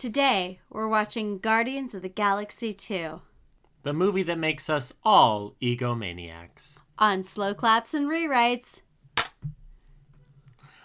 Today, we're watching Guardians of the Galaxy 2 The movie that makes us all egomaniacs. on Slow Claps and Rewrites.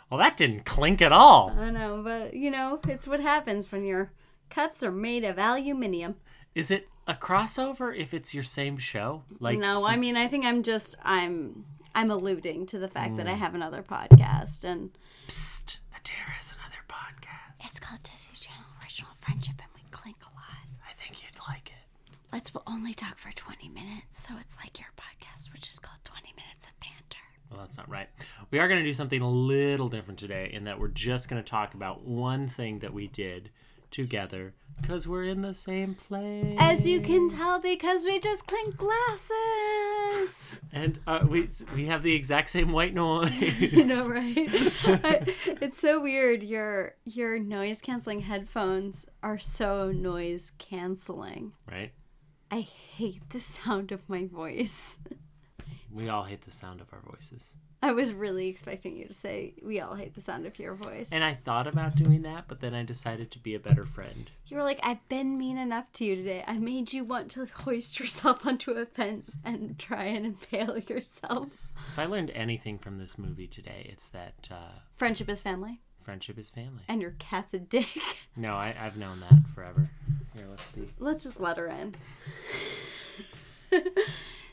Well, that didn't clink at all. I know, but you know, it's what happens when your cups are made of aluminium. Is it a crossover if it's your same show? Like no, I mean, I think I'm just, I'm. I'm alluding to the fact that I hmm. have another podcast and Psst, Adara has another podcast. it's called Disney's Channel Original Friendship and we clink a lot. I think you'd like it. Let's only talk for 20 minutes, so it's like your podcast, which is called 20 Minutes of Banter. Well, that's not right. We are going to do something a little different today in that we're just going to talk about one thing that we did together because we're in the same place. As you can tell, because we just clink glasses. And uh, we we have the exact same white noise. You know, right? I- it's so weird. Your your noise canceling headphones are so noise canceling. Right? I hate the sound of my voice. We all hate the sound of our voices. I was really expecting you to say we all hate the sound of your voice. And I thought about doing that, but then I decided to be a better friend. you were like, I've been mean enough to you today. I made you want to hoist yourself onto a fence and try and impale yourself. If I learned anything from this movie today, it's that uh, Friendship is family, friendship is family. and your cat's a dick. No, I, I've known that forever. Here, let's see. Let's just let her in.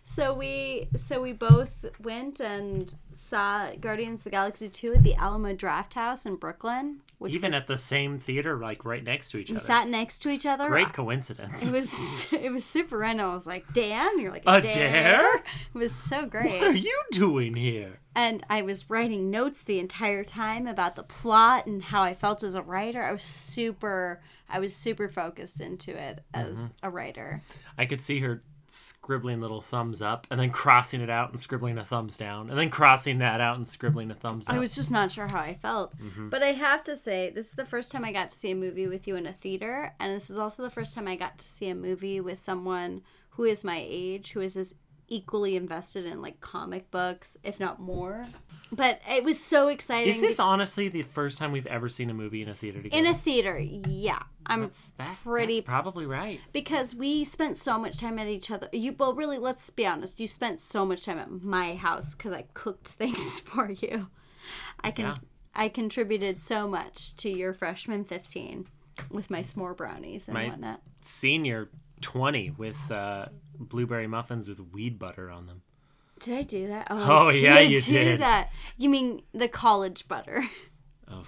so we so we both went and saw Guardians of the Galaxy 2 at the Alamo Drafthouse in Brooklyn, which Even was, at the same theater, like right next to each we other. We sat next to each other. Great coincidence. It was it was super random. I was like, "Dan," you're like, A "Dare?" dare? It was so great. What are you doing here? and I was writing notes the entire time about the plot and how I felt as a writer. I was super I was super focused into it as Mm-hmm. a writer. I could see her scribbling little thumbs up and then crossing it out and scribbling a thumbs down and then crossing that out and scribbling a thumbs up. I was just not sure how I felt. Mm-hmm. But I have to say, this is the first time I got to see a movie with you in a theater, and this is also the first time I got to see a movie with someone who is my age, who is as equally invested in like comic books, if not more. But it was so exciting. Is this honestly the first time we've ever seen a movie in a theater together? in a theater? Yeah, I'm that's, that, pretty- that's probably right. because we spent so much time at each other. You well, really, let's be honest. You spent so much time at my house because I cooked things for you. I can Yeah. I contributed so much to your freshman fifteen with my s'more brownies and My- whatnot. Senior 20 with uh, blueberry muffins with weed butter on them. Did I do that? Oh, Oh, I yeah, you do did. that. You mean the college butter? Oh,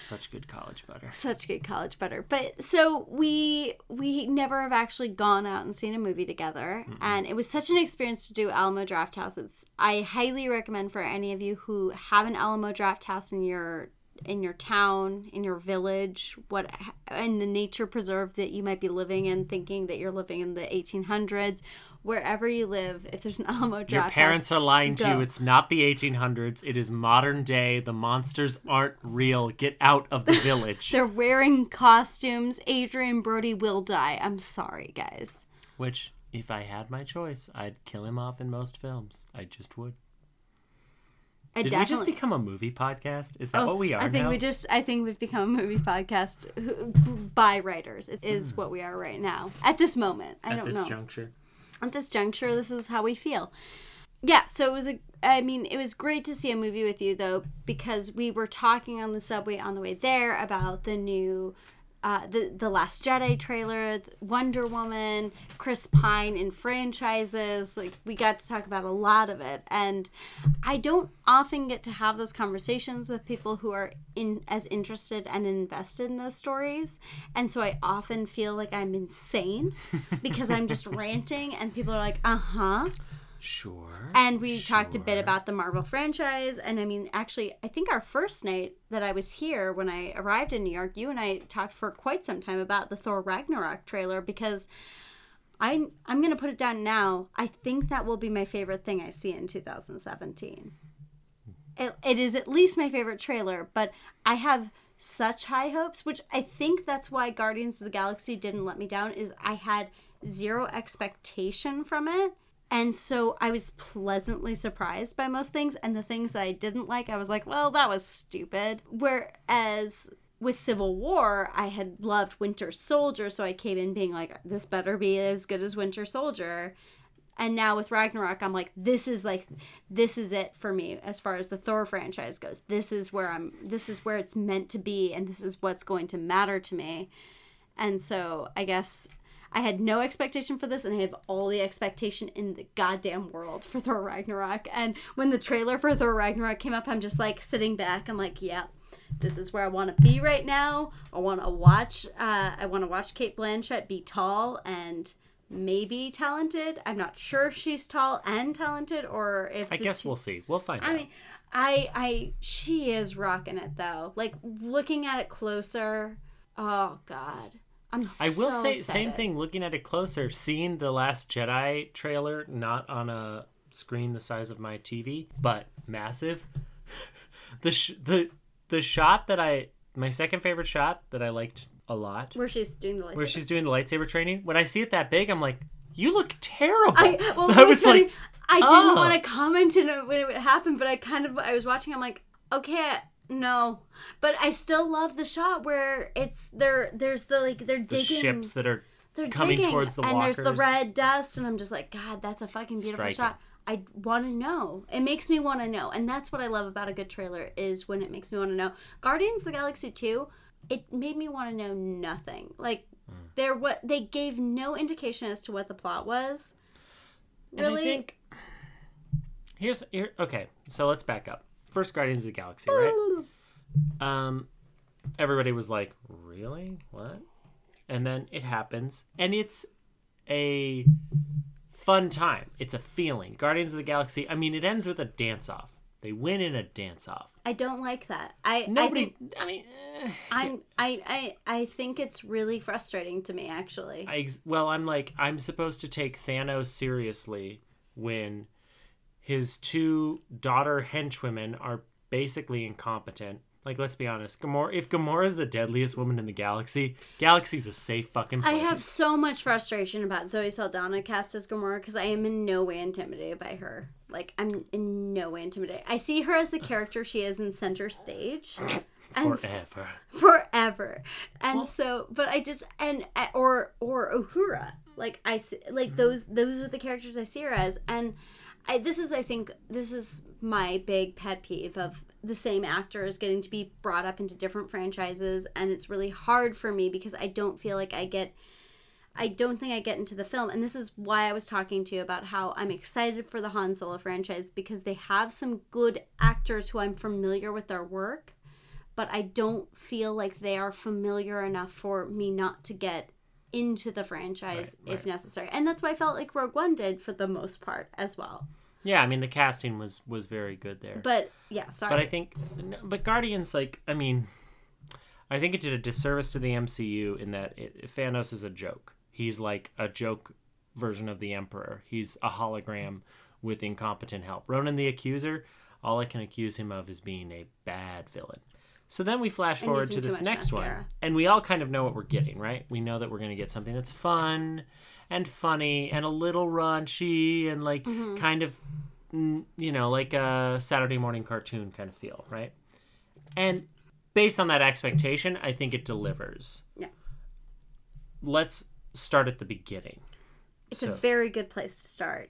such good college butter. Such good college butter. But so we we never have actually gone out and seen a movie together, and it was such an experience to do Alamo Drafthouse. It's I highly recommend for any of you who have an Alamo Drafthouse in your in your town, in your village, what in the nature preserve that you might be living in, thinking that you're living in the 1800s, wherever you live. If there's an Alamo Draft Your House, parents are lying to you. It's not the 1800s. It is modern day. The monsters aren't real. Get out of the village. they're wearing costumes. Adrien Brody will die. I'm sorry, guys. Which, if I had my choice, I'd kill him off in most films. I just would. I Did we just become a movie podcast? Is that oh, what we are Oh, I think now? we just I think we've become a movie podcast by writers. It is hmm. what we are right now. At this moment. I. At don't this know. juncture. At this juncture, this is how we feel. Yeah, so it was a I mean, it was great to see a movie with you though because we were talking on the subway on the way there about the new uh, the the Last Jedi trailer, Wonder Woman, Chris Pine in franchises. Like we got to talk about a lot of it, and I don't often get to have those conversations with people who are in as interested and invested in those stories, and so I often feel like I'm insane because I'm just ranting, and people are like, "Uh huh." Sure. And we talked a bit about the Marvel franchise. And I mean, actually, I think our first night that I was here when I arrived in New York, you and I talked for quite some time about the Thor Ragnarok trailer because I, I'm going to put it down now. I think that will be my favorite thing I see in 2017. It, it is at least my favorite trailer, but I have such high hopes, which I think that's why Guardians of the Galaxy didn't let me down, is I had zero expectation from it. And so I was pleasantly surprised by most things. And the things that I didn't like, I was like, well, that was stupid. Whereas with Civil War, I had loved Winter Soldier, so I came in being like, this better be as good as Winter Soldier. And now with Ragnarok, I'm like, this is like, this is it for me as far as the Thor franchise goes. This is where I'm, this is where it's meant to be, and this is what's going to matter to me. And so I guess I had no expectation for this, and I have all the expectation in the goddamn world for Thor Ragnarok. And when the trailer for Thor Ragnarok came up, I'm just like sitting back. I'm like, yeah, this is where I want to be right now. I want to watch. Uh, I want to watch Cate Blanchett be tall and maybe talented. I'm not sure if she's tall and talented, or if I guess two- we'll see. We'll find I out. mean, I I she is rocking it though. Like looking at it closer. Oh God, I'm. I will so say same thing. Looking at it closer, seeing the Last Jedi trailer, not on a screen the size of my TV, but massive. the sh- the the shot that I my second favorite shot that I liked a lot, Where she's doing the lightsaber. where she's doing the lightsaber training. When I see it that big, I'm like, you look terrible. I well, I was funny. like, I didn't oh. want to comment it when it happened, but I kind of I was watching. I'm like, okay, no, but I still love the shot where it's there. There's the like they're the digging. ships that are they're coming digging, towards the and there's the red dust, and I'm just like, God, that's a fucking beautiful Striking. shot. I want to know. It makes me want to know, and that's what I love about a good trailer is when it makes me want to know. Guardians of the Galaxy two, it made me want to know nothing. Like Hmm. there, what they gave no indication as to what the plot was. And I Really, think here's here. Okay, so let's back up. First, Guardians of the Galaxy, right? Um, everybody was like, "Really? What?" And then it happens, and it's a fun time. It's a feeling. Guardians of the Galaxy. I mean, it ends with a dance off. They win in a dance off. I don't like that. I Nobody. I think, I, mean, eh. I'm I, I I think it's really frustrating to me actually. I well, I'm like I'm supposed to take Thanos seriously when his two daughter henchwomen are basically incompetent. Like, let's be honest, Gamora. If Gamora is the deadliest woman in the galaxy, galaxy's a safe fucking Place. I have so much frustration about Zoe Saldana cast as Gamora because I am in no way intimidated by her. Like I'm in no way intimidated. I see her as the character she is in Center Stage. And s- forever. forever. And so, but I just and or or Uhura, like I like those those are the characters I see her as, and I this is I think this is my big pet peeve of the same actors getting to be brought up into different franchises, and it's really hard for me because I don't feel like I get. I don't think I get into the film, and this is why I was talking to you about how I'm excited for the Han Solo franchise because they have some good actors who I'm familiar with their work, but I don't feel like they are familiar enough for me not to get into the franchise Right, if right. necessary. And that's why I felt like Rogue One did for the most part as well. Yeah, I mean the casting was was very good there. But yeah, sorry. But I think, but Guardians, like, I mean, I think it did a disservice to the MCU in that it, Thanos is a joke. He's like a joke version of the Emperor. He's a hologram with incompetent help. Ronan the Accuser, all I can accuse him of is being a bad villain. So then we flash And forward to this next one, and we all kind of know what we're getting, right? We know that we're going to get something that's fun and funny and a little raunchy and like Mm-hmm. kind of mm, you know, like a Saturday morning cartoon kind of feel, right? And based on that expectation, I think it delivers. Yeah. Let's start at the beginning. it's a very good place to start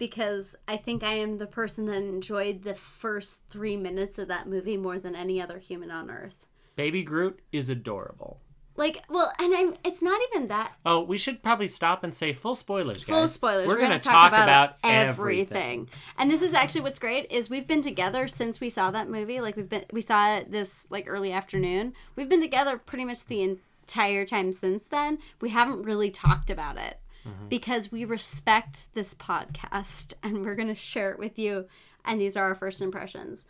because I think I am the person that enjoyed the first three minutes of that movie more than any other human on earth. Baby Groot is adorable. Like, well, and I'm. It's not even that Oh, we should probably stop and say full spoilers, full spoilers. We're, We're, going to talk, talk about, everything. everything. And this is actually what's great is we've been together since we saw that movie. Like we've been we saw it this like early afternoon. We've been together pretty much the entire time since then. We haven't really talked about it Mm-hmm. because we respect this podcast and we're going to share it with you and these are our first impressions.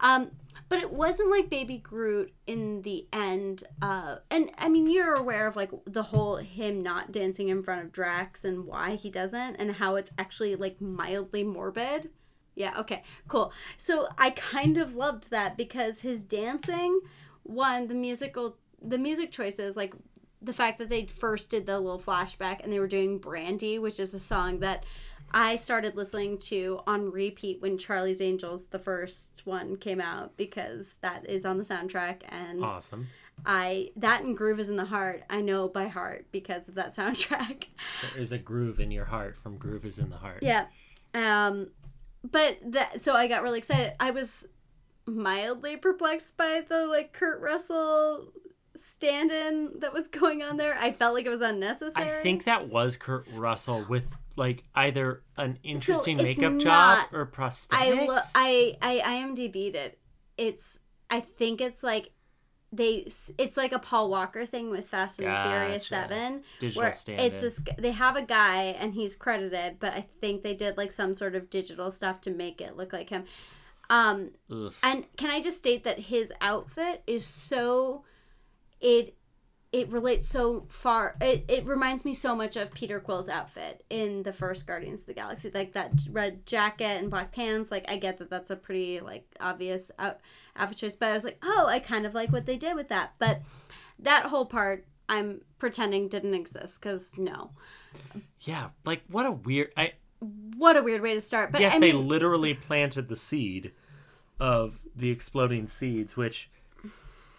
Um, but it wasn't like Baby Groot in the end. Uh, and I mean, you're aware of like the whole him not dancing in front of Drax and why he doesn't, and how it's actually like mildly morbid. Yeah, okay, cool. So I kind of loved that because his dancing, one, the musical, the music choices, like the fact that they first did the little flashback and they were doing Brandy, which is a song that I started listening to on repeat when Charlie's Angels, the first one, came out because that is on the soundtrack and Awesome. I that and Groove is in the Heart I know by heart because of that soundtrack. There is a groove in your heart from Groove is in the Heart. Yeah. Um but that so I got really excited. I was mildly perplexed by the like Kurt Russell stand-in that was going on there. I felt like it was unnecessary. I think that was Kurt Russell with like either an interesting it's makeup not- job or prosthetics. I lo- I I IMDb'd it. It's I think it's like they it's like a Paul Walker thing with Fast and the Furious 7 Digital where stand-in. it's this they have a guy and he's credited but I think they did like some sort of digital stuff to make it look like him. Um Ugh. and can I just state that his outfit is so it it relates so far it, it reminds me so much of Peter Quill's outfit in the first Guardians of the Galaxy like that red jacket and black pants like I get that that's a pretty like obvious out, outfit choice but I was like oh I kind of like what they did with that but that whole part I'm pretending didn't exist cuz no Yeah, like what a weird. I what a weird way to start but yes, I they mean literally planted the seed of the exploding seeds, which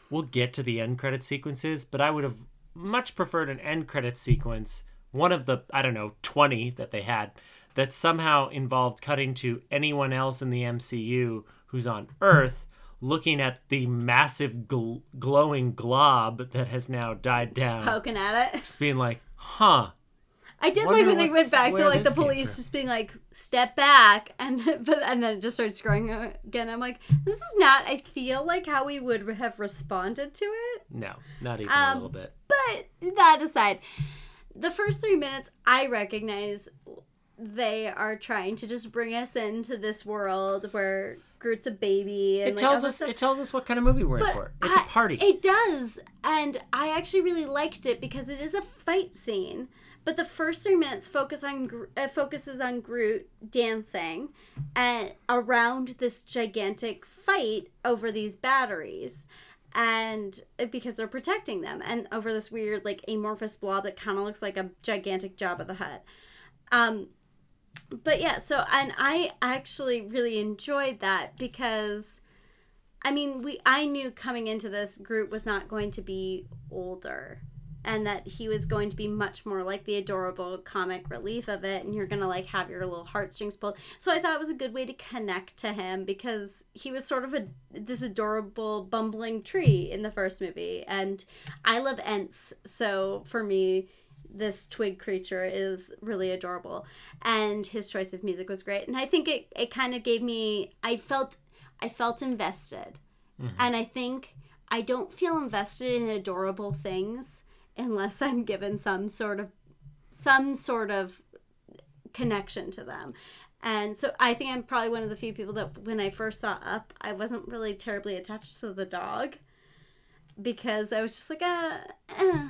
we'll get to the end credit sequences, but I would have much preferred an end credit sequence, one of the, I don't know, 20 that they had, that somehow involved cutting to anyone else in the MCU who's on Earth looking at the massive gl- glowing glob that has now died down. Just poking at it Just being like, huh. I did like when they went back to like the police just being like step back and but and then it just starts growing again. I'm like this is not I feel like how we would have responded to it. No, not even Um, a little bit. But that aside, the first 3 minutes I recognize they are trying to just bring us into this world where Groot's a baby and It like, tells us. stuff. It tells us what kind of movie we're in for. It's a I- party. It does, and I actually really liked it because it is a fight scene. But the first three minutes focus on uh, focuses on Groot dancing, and around this gigantic fight over these batteries, and uh, because they're protecting them, and over this weird like amorphous blob that kind of looks like a gigantic Jabba the Hutt. Um, but yeah, so and I actually really enjoyed that because I mean, we I knew coming into this Groot was not going to be older and that he was going to be much more like the adorable comic relief of it and you're going to like have your little heartstrings pulled. So I thought it was a good way to connect to him because he was sort of a this adorable bumbling tree in the first movie and I love Ents, so for me this twig creature is really adorable and his choice of music was great and i think it, it kind of gave me i felt i felt invested mm-hmm. and i think i don't feel invested in adorable things unless i'm given some sort of some sort of connection to them and so i think i'm probably one of the few people that when i first saw up i wasn't really terribly attached to the dog because i was just like uh, eh.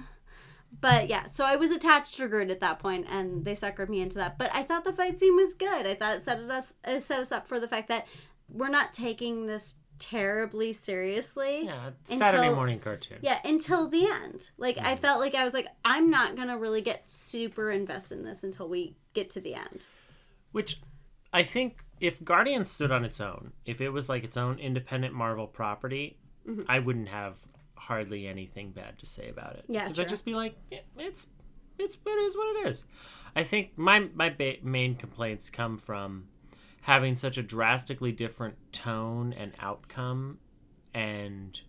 But yeah, so I was attached to Groot at that point, and they suckered me into that. But I thought the fight scene was good. I thought it set us it set us up for the fact that we're not taking this terribly seriously. yeah, Saturday until- morning cartoon. Yeah, until the end. Like I felt like I was like, I'm not gonna really get super invested in this until we get to the end. Which I think if Guardians stood on its own, if it was like its own independent Marvel property, Mm-hmm. I wouldn't have hardly anything bad to say about it. Yeah, because. I'd just be like, yeah, it's it's it is what it is. I think my my ba- main complaints come from having such a drastically different tone and outcome, and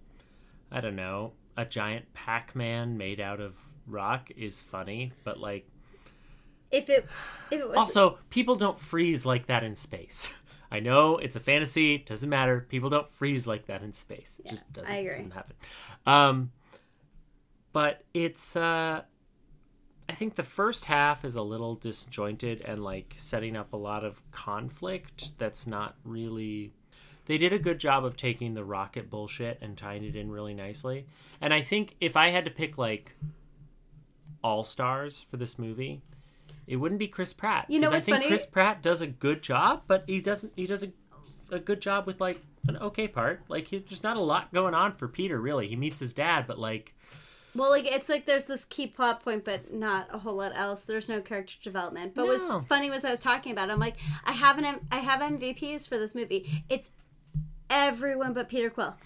I don't know, a giant Pac-Man made out of rock is funny, but like If it if it was also, people don't freeze like that in space. I know it's a fantasy, doesn't matter. People don't freeze like that in space. It just doesn't, I agree. doesn't happen. Um, but it's uh, I think the first half is a little disjointed and like setting up a lot of conflict that's not really they did a good job of taking the rocket bullshit and tying it in really nicely. And I think if I had to pick like all stars for this movie, it wouldn't be Chris Pratt. You know I think funny? Chris Pratt does a good job, but he doesn't. He does a, a good job with like an okay part. Like he, there's not a lot going on for Peter really. He meets his dad, but like Well, like it's like there's this key plot point, but not a whole lot else. There's no character development. But No. what's funny was I was talking about. it, I'm like, I have an M- I have MVPs for this movie. It's everyone but Peter Quill.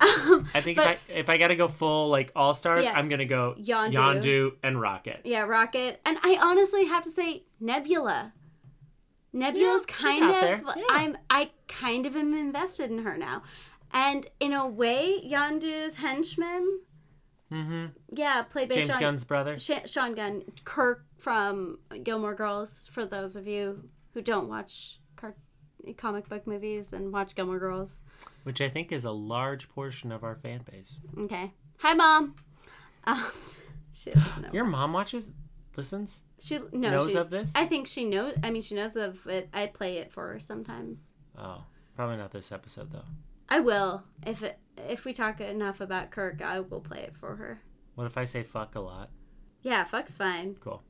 Um, I think but- if I if I gotta go full like all stars, Yeah. I'm gonna go Yondu. Yondu and Rocket. Yeah, Rocket. And I honestly have to say Nebula. Nebula's Yeah, kind of. Yeah. I'm I kind of am invested in her now. And in a way, Yondu's henchman, Mm-hmm. yeah, played by James Sean Gunn's brother. Sean Gunn, Kirk from Gilmore Girls. For those of you who don't watch car- comic book movies and watch Gilmore Girls, which I think is a large portion of our fan base. okay. Hi, mom. Um, she doesn't. Your mom watches, listens, She no, knows she, of this. I think she knows. I mean, she knows of it. I play it for her sometimes. Oh, probably not this episode though. I will if it if we talk enough about Kirk. I will play it for her. What if I say fuck a lot? Yeah, fuck's fine. Cool.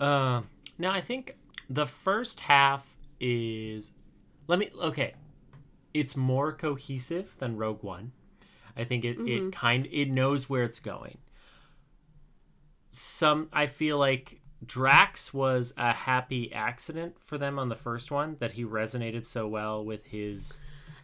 Um, now I think the first half is. Let me. Okay, it's more cohesive than Rogue One. I think it, it kind it knows where it's going. Some I feel like Drax was a happy accident for them on the first one that he resonated so well with his.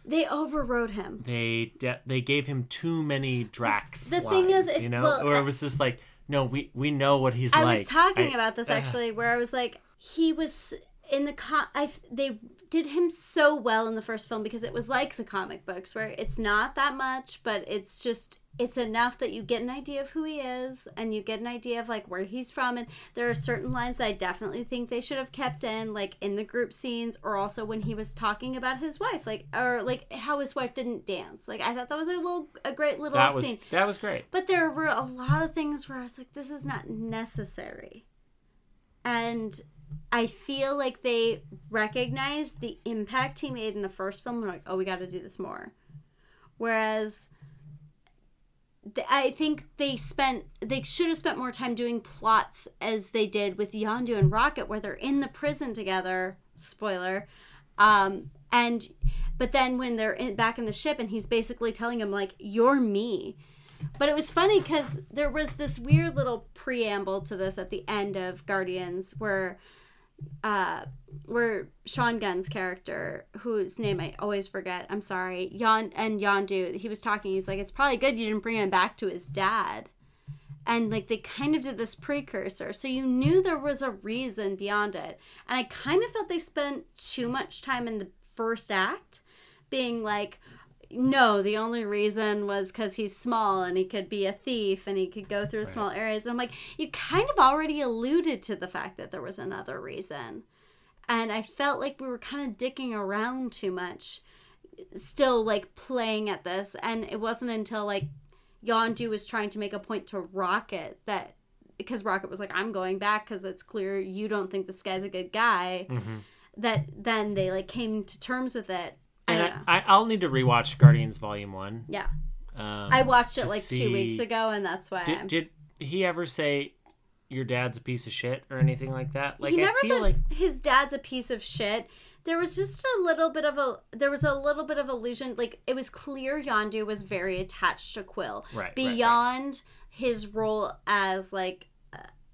They overrode him. They de- they gave him too many Drax. The thing is, if- you know, well, or uh, it was just like, no, we we know what he's I like. was talking I- about this uh, actually, where I was like, he was in the con. I they did him so well in the first film because it was like the comic books, where it's not that much, but it's just it's enough that you get an idea of who he is and you get an idea of like where he's from and there are certain lines that I definitely think they should have kept in like in the group scenes or also when he was talking about his wife like or like how his wife didn't dance like I thought that was a little a great little That was scene that was great. but there were a lot of things where I was like, this is not necessary. And I feel like they recognized the impact he made in the first film. They're like, oh, we got to do this more. Whereas I think they spent, they should have spent more time doing plots as they did with Yondu and Rocket, where they're in the prison together. Spoiler. Um, and, but then when they're in, back in the ship and he's basically telling him, like, you're me. But it was funny because there was this weird little preamble to this at the end of Guardians where uh where Sean Gunn's character, whose name I always forget, I'm sorry, Yon and Yondu, he was talking, he's like, It's probably good you didn't bring him back to his dad. And like they kind of did this precursor. So you knew there was a reason beyond it. And I kind of felt they spent too much time in the first act being like, no, the only reason was because he's small and he could be a thief and he could go through small areas. And I'm like, you kind of already alluded to the fact that there was another reason. And I felt like we were kind of dicking around too much, still like playing at this. And it wasn't until like Yondu was trying to make a point to Rocket that because Rocket was like, I'm going back because it's clear you don't think this guy's a good guy. Mm-hmm. That then they like came to terms with it. And. I, I, I'll need to rewatch Guardians Volume One. yeah. Um, I watched it like see- two weeks ago, and that's why Did, did he ever say your dad's a piece of shit or anything like that? Like he never said like his dad's a piece of shit. There was just a little bit of a there was a little bit of illusion. Like it was clear Yondu was very attached to Quill Right, right, right. beyond his role as like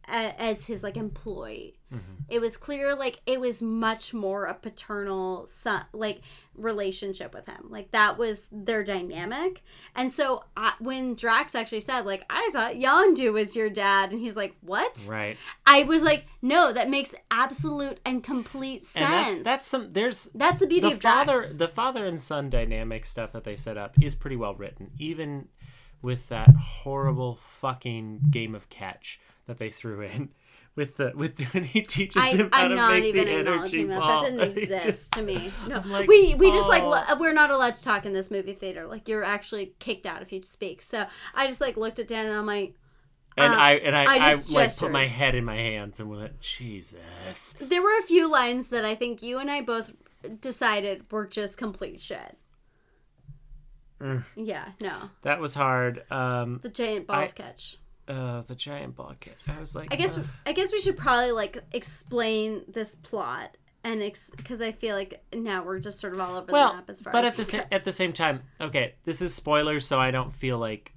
as his like employee. Mm-hmm. It was clear like it was much more a paternal son like relationship with him. Like that was their dynamic. And so I, when Drax actually said like I thought Yondu was your dad and he's like what? right. I was like, no, that makes absolute and complete sense. And that's that's some there's That's the beauty the of father Drax. the father and son dynamic stuff that they set up is pretty well written even with that horrible fucking game of catch that they threw in with the with when he teaches I, him how I'm to not make even the acknowledging that. ball. That didn't exist just- to me. No, like, we we just like oh. we're not allowed to talk in this movie theater. Like you're actually kicked out if you speak. So I just like looked at Dan and I'm like, and um, I and I, I I, just like put my head in my hands and went Jesus. there were a few lines that I think you and I both decided were just complete shit. Mm. Yeah, no, That was hard. Um, the giant ball I- of catch. Uh, the giant bucket. I was like, I guess ugh. I guess we should probably like explain this plot and because I feel like now we're just sort of all over the well, map as far as but as at the sa- at the same time, okay, this is spoilers, so I don't feel like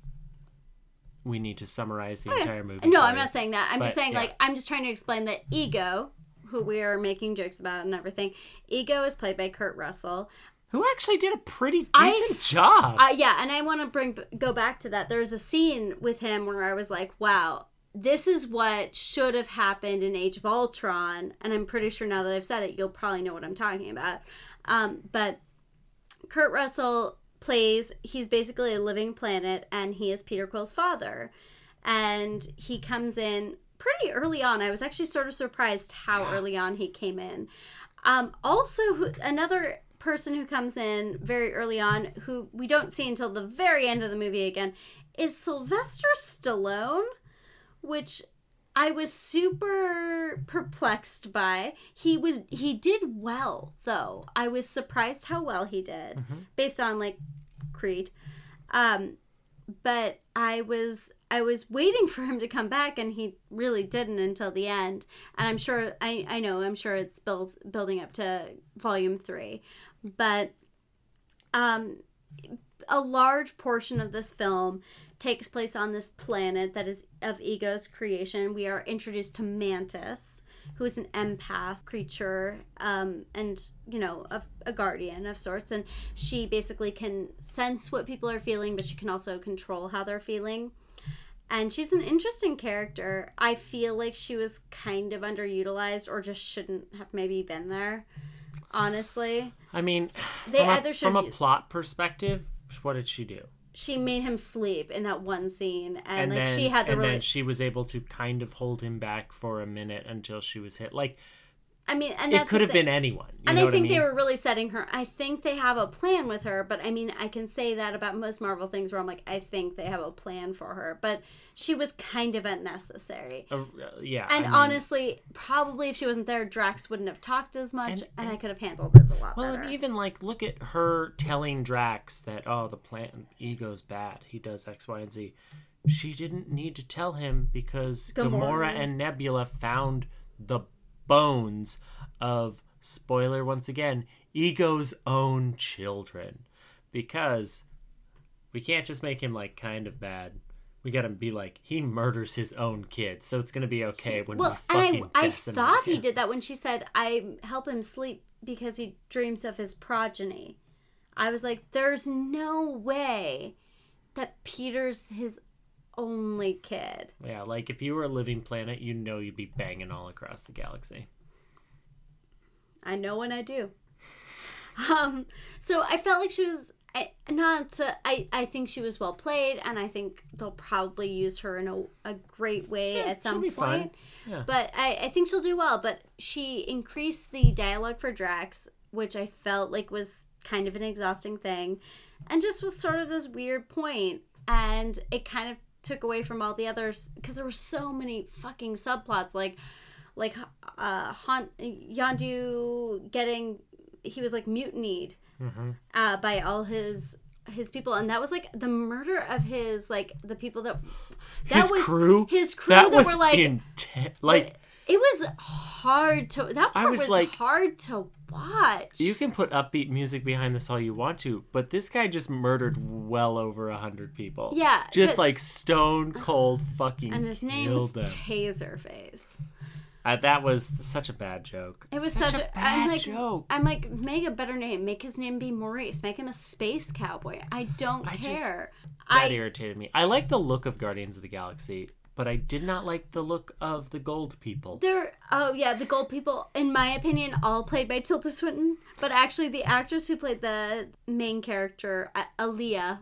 we need to summarize the Okay. entire movie. No, I'm you. not saying that. I'm just saying yeah. like I'm just trying to explain that ego, who we are making jokes about and everything. Ego is played by Kurt Russell. Who actually did a pretty I- decent job. Uh, yeah, and I want to bring go back to that. There's a scene with him where I was like, "Wow, this is what should have happened in Age of Ultron." And I'm pretty sure now that I've said it, you'll probably know what I'm talking about. Um, but Kurt Russell plays. He's basically a living planet, and he is Peter Quill's father. And he comes in pretty early on. I was actually sort of surprised how early on he came in. Um, also, another person who comes in very early on, who we don't see until the very end of the movie again, is Sylvester Stallone, which I was super perplexed by. He was he did well though. I was surprised how well he did based on like Creed. Um, but I was I was waiting for him to come back, and he really didn't until the end. And I'm sure I I know I'm sure it's built building up to volume three, but um, a large portion of this film takes place on this planet that is of Ego's creation. We are introduced to Mantis, who is an empath creature, um, and you know, a, a guardian of sorts. And she basically can sense what people are feeling, but she can also control how they're feeling. And she's an interesting character. I feel like she was kind of underutilized, or just shouldn't have maybe been there. Honestly, I mean, They from, either a, from a plot perspective, what did she do? she made him sleep in that one scene, and, And, like then, she had the and then she was able to kind of hold him back for a minute until she was hit. Like I mean, and it could have been anyone. You and I think I mean? they were really setting her. I think they have a plan with her, but I mean, I can say that about most Marvel things where I'm like, I think they have a plan for her, but she was kind of unnecessary. Uh, yeah, And I mean- honestly, probably if she wasn't there, Drax wouldn't have talked as much, and, And- I could have handled it a lot Well, better. and even like look at her telling Drax that oh the plant ego's bad. He does X, Y, and Z. She didn't need to tell him because Gamora, Gamora. and Nebula found the bones of spoiler once again ego's own children because we can't just make him like kind of bad. We gotta be like he murders his own kids, so it's gonna be okay when well, we and fucking I, I decimate thought he did that when she said, "I help him sleep because he dreams of his progeny." I was like, "There's no way that Peter's his only kid." Yeah, like if you were a living planet, you know you'd be banging all across the galaxy. I know when I do. Um, so I felt like she was I, not. To, I I think she was well played, and I think they'll probably use her in a, a great way at she'll some point. Yeah. But I, I think she'll do well. But she increased the dialogue for Drax, which I felt like was kind of an exhausting thing, and just was sort of this weird point, and it kind of took away from all the others because there were so many fucking subplots, like like uh Han, Yondu getting he was like mutinied Mm-hmm. uh, by all his his people and that was like the murder of his like the people that that his was crew, his crew that, that, was were like intense. Like it was hard to that I part was was, like- hard to watch you can put upbeat music behind this all you want to, but this guy just murdered well over a hundred people. Yeah, just like stone cold fucking. and his name's them. Taserface. Uh, that was such a bad joke. It was such, such, a a. bad I'm like, joke. I'm like, make a better name. Make his name be Maurice. Make him a space cowboy. I don't I just- care. That I irritated me. I like the look of Guardians of the Galaxy, but I did not like the look of the gold people. They're oh yeah, the gold people, in my opinion, all played by Tilda Swinton. But actually, the actress who played the main character, uh, Aaliyah,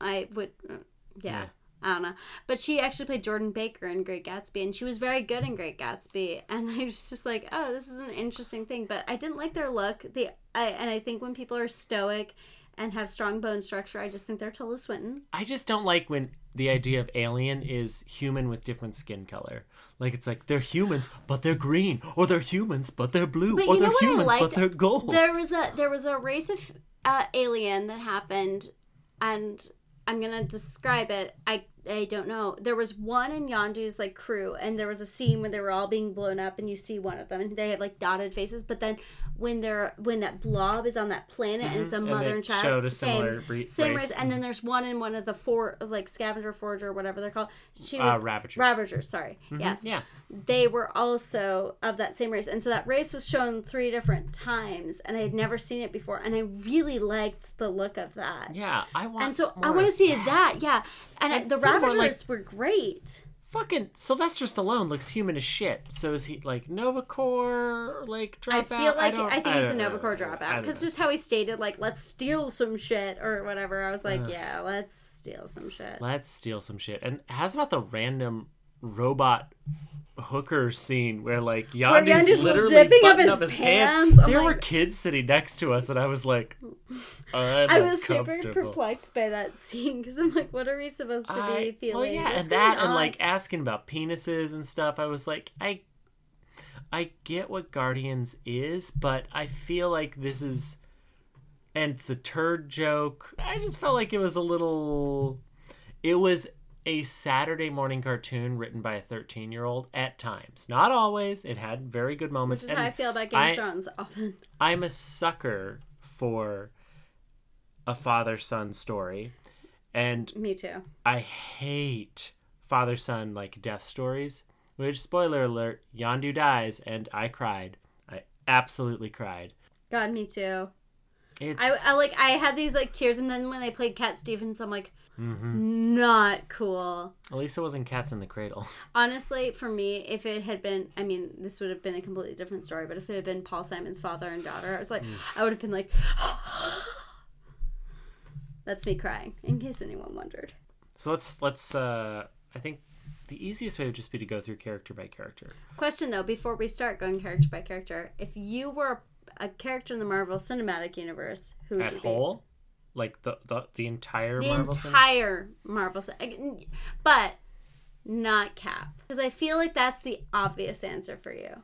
I would, uh, yeah, Yeah. I don't know, but she actually played Jordan Baker in Great Gatsby, and she was very good in Great Gatsby. And I was just like, oh, this is an interesting thing. But I didn't like their look. The I, and I think when people are stoic and have strong bone structure, I just think they're Tilda Swinton. I just don't like when the idea of alien is human with different skin color. Like it's like they're humans but they're green, or they're humans but they're blue, But or they're know what I humans but they're gold. There was a there was a race of uh, alien that happened, and I'm gonna describe it. I I don't know. There was one in Yondu's like crew, and there was a scene when they were all being blown up, and you see one of them, and they have like dotted faces. But then when they're when that blob is on that planet, and it's a. And mother they and child, showed a same similar same race. race. And then there's one in one of the four like scavenger forger, whatever they're called. She Uh, was Ravagers. Ravagers. Sorry, Mhm. yes, Yeah. they were also of that same race and so that race was shown three different times and i had never seen it before and i really liked the look of that Yeah. I want. and so i want to see that yeah and I, the more like- ravagers were great Fucking Sylvester Stallone looks human as shit. So is he like Nova Corps? Like i feel like don't- i, think he's a Nova Corps dropout because just how he stated like let's steal some shit or whatever i was like yeah let's steal some shit Let's steal some shit. And how's about the random robot hooker scene where like Yondu's, Yondu's literally zipping up his up his pants. pants? There were kids sitting next to us, and I was like, I'm I was super perplexed by that scene because I'm like, what are we supposed to be I- feeling? Well, yeah, What's and that, going and like asking about penises and stuff. I was like, I, I get what Guardians is, but I feel like this is, and the turd joke. I just felt like it was a little. It was a Saturday morning cartoon written by a 13 year old at times. Not always. It had very good moments. Which is and how I feel about Game I- of Thrones often. I'm a sucker for a father son story. And Me too. I hate father son like death stories. Which spoiler alert, Yondu dies and I cried. I absolutely cried. God, me too. It's I, I like I had these like tears, and then when they played Cat Stevens, I'm like, Mm-hmm. not cool. at least it wasn't cats in the cradle. Honestly, for me, if it had been, I mean, this would have been a completely different story. But if it had been Paul Simon's father and daughter, I was like, Mm. I would have been like, that's me crying. In case anyone wondered. So let's let's uh I think the easiest way would just be to go through character by character. Question though, before we start going character by character, if you were a character in the Marvel Cinematic Universe, who would At you whole? Like the the, the entire? The Marvel entire Marvel, Cin- but not Cap, because I feel like that's the obvious answer for you.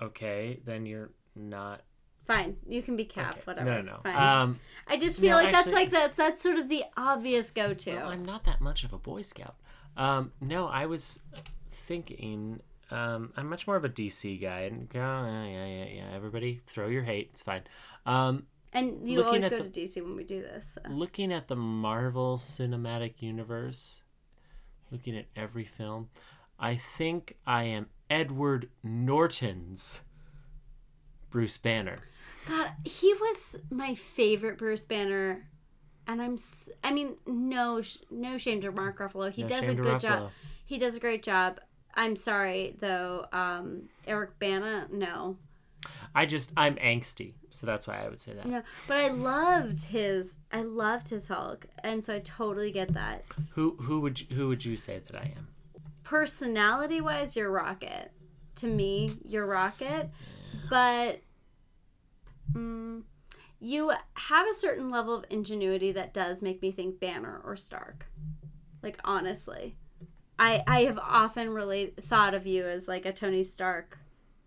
Okay, then you're not Fine, you can be Cap, okay. whatever. No, no, no. Um I just feel no, like that's like that. That's sort of the obvious go-to. Well, I'm not that much of a Boy Scout. Um, no, I was thinking. Um, I'm much more of a DC guy, and go, yeah, yeah, yeah, yeah. Everybody, throw your hate. It's fine. Um, and you always go the- to DC when we do this. so. looking at the Marvel Cinematic Universe, looking at every film, I think I am Edward Norton's Bruce Banner. God, he was my favorite Bruce Banner, and I'm I mean, no, no shame to Mark Ruffalo. He No does a good job. He does a great job. I'm sorry though, um, Eric Bana, no, I just I'm angsty, so that's why I would say that. no. But I loved his. I loved his Hulk, and so I totally get that. Who who would you, who would you say that I am? Personality wise, you're Rocket. To me, you're Rocket, but. Mm, you have a certain level of ingenuity that does make me think Banner or Stark. Like honestly, I I have often really thought of you as like a Tony Stark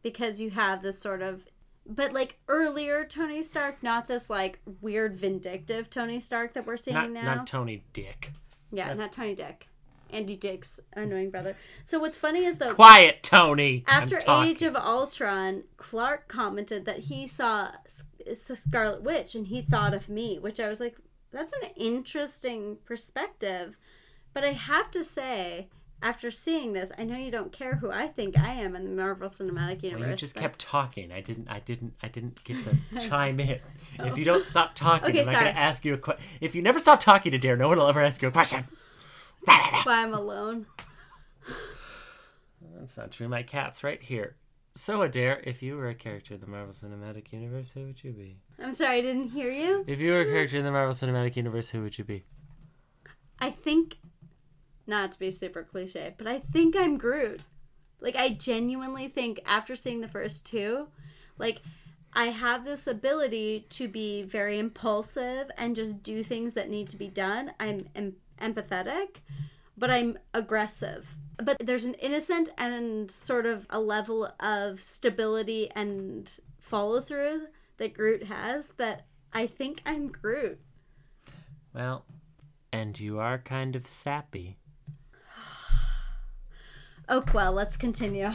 because you have this sort of but like earlier Tony Stark, not this like weird vindictive Tony Stark that we're seeing Not now. not Tony Dick. yeah, not Tony Dick. Andy Dick's annoying brother. So what's funny is though Quiet, Tony. After. Age of Ultron, Clark commented that he saw Scarlet Witch and he thought of me, which I was like, that's an interesting perspective. But I have to say, after seeing this, I know you don't care who I think I am in the Marvel Cinematic Universe. Well, you just but- kept talking. I didn't. I didn't. I didn't get to chime in. If you don't stop talking, Okay, I'm not going to ask you a question. If you never stop talking to Dare, no one will ever ask you a question. Why I'm alone. That's not true. My cat's right here. So, Adair, if you were a character in the Marvel Cinematic Universe, who would you be? I'm sorry, I didn't hear you. If you were a character in the Marvel Cinematic Universe, who would you be? I think, not to be super cliche, but I think I'm Groot. Like, I genuinely think after seeing the first two, like, I have this ability to be very impulsive and just do things that need to be done. I'm em- empathetic, but I'm aggressive. But there's an innocent and sort of a level of stability and follow through that Groot has that I think I'm Groot. Well, and you are kind of sappy. Oh, Oakwell, let's continue.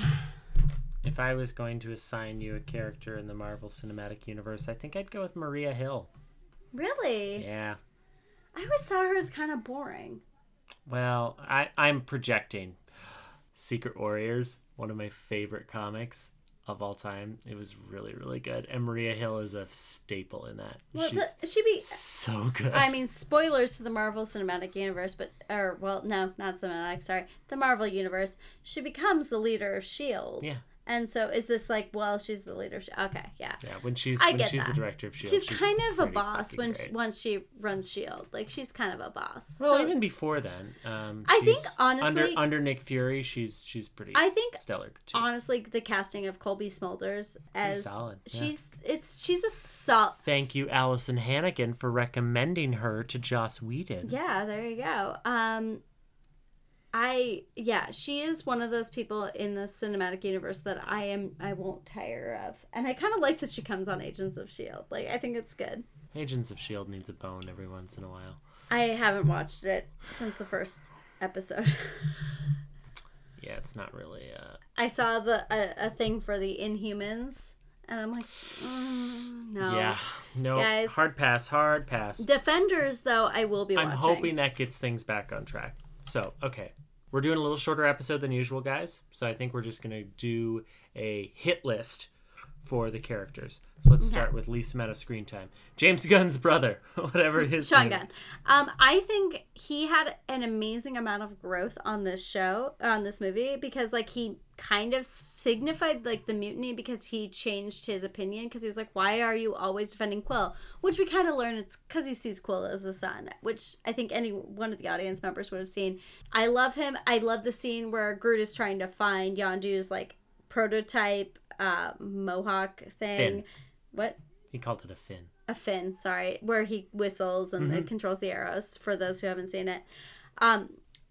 If I was going to assign you a character in the Marvel Cinematic Universe, I think I'd go with Maria Hill. Really? Yeah. I always saw her as kind of boring. Well, I, I'm projecting. Secret Warriors, one of my favorite comics of all time. It was really, really good. And Maria Hill is a staple in that. Well, She's she be. so good. I mean, spoilers to the Marvel Cinematic Universe, but or well, no, not cinematic. Sorry, the Marvel Universe. She becomes the leader of Shield. Yeah. And so, is this like, well, she's the leader? Of okay, yeah. yeah, when she's I when she's that. the director of Shield, She's, kind of a boss when she, once she runs Shield. Like she's kind of a boss. Well, so even before then, um, I think, honestly- under under Nick Fury, she's she's pretty I think stellar too. honestly, the casting of Cobie Smulders as solid, yeah. she's it's she's a sol. Thank you, Alyson Hannigan, for recommending her to Joss Whedon. Yeah, there you go. Um, I yeah, she is one of those people in the cinematic universe that I am I won't tire of, and I kind of like that she comes on Agents of Shield. Like I think it's good. Agents of Shield needs a bone every once in a while. I haven't watched it since the first episode. Yeah, it's not really. Uh, I saw the a, a thing for the Inhumans, and I'm like, mm, no. Yeah, no, Guys. hard pass, hard pass. Defenders, though, I will be I'm watching. hoping that gets things back on track. So, okay. We're doing a little shorter episode than usual, guys. So I think we're just going to do a hit list for the characters. So let's start with least amount of screen time. James Gunn's brother, whatever his Sean name- Gunn. Um, I think he had an amazing amount of growth on this show, on this movie, because like he kind of signified like the mutiny because he changed his opinion because he was like, "Why are you always defending Quill?" Which we kind of learn it's because he sees Quill as a son, which I think any one of the audience members would have seen. I love him. I love the scene where Groot is trying to find Yondu's like prototype uh mohawk thing. Fin. What? He called it a fin. a fin, sorry, where he whistles and Mm-hmm. controls the arrows for those who haven't seen it. Um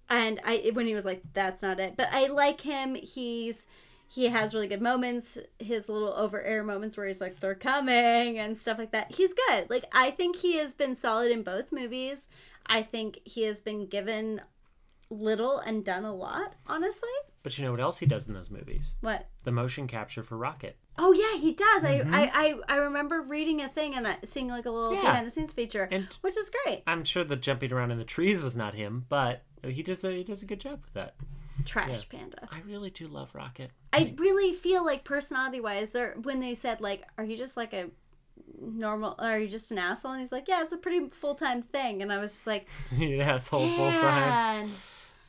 and I when he was like that's not it. But I like him. He's he has really good moments, his little over air moments where he's like they're coming and stuff like that. He's good. Like I think he has been solid in both movies. I think he has been given little and done a lot, honestly. But you know what else he does in those movies? What? The motion capture for Rocket. Oh yeah, he does. I, I I I remember reading a thing and uh, seeing like a little Mm-hmm. Yeah. behind the scenes feature, And- which is great. I'm sure the jumping around in the trees was not him, but he does a he does a good job with that. Trash panda. I really do love Rocket. I really feel like personality wise, they're when they said like, "Are you just like a normal? Are you just an asshole?" And he's like, "Yeah, it's a pretty full time thing." And I was just like, An asshole full time. "Dan."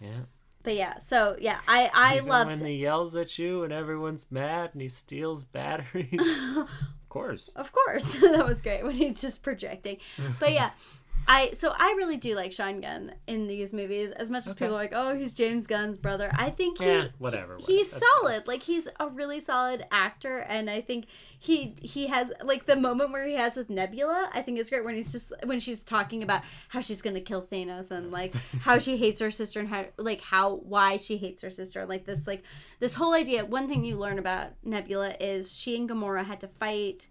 Yeah. But yeah, so yeah, I I Even loved. when he yells at you and everyone's mad and he steals batteries. of course. Of course, that was great when he's just projecting. But yeah, I so I really do like Sean Gunn in these movies. As much as people are like, "Oh, he's James Gunn's brother," I think he Yeah, whatever. whatever. he's That's solid like he's a really solid actor and i think he he has like the moment where he has with nebula i think is great when he's just when she's talking about how she's gonna kill thanos and like how she hates her sister and how like how why she hates her sister like this like this whole idea one thing you learn about nebula is she and gamora had to fight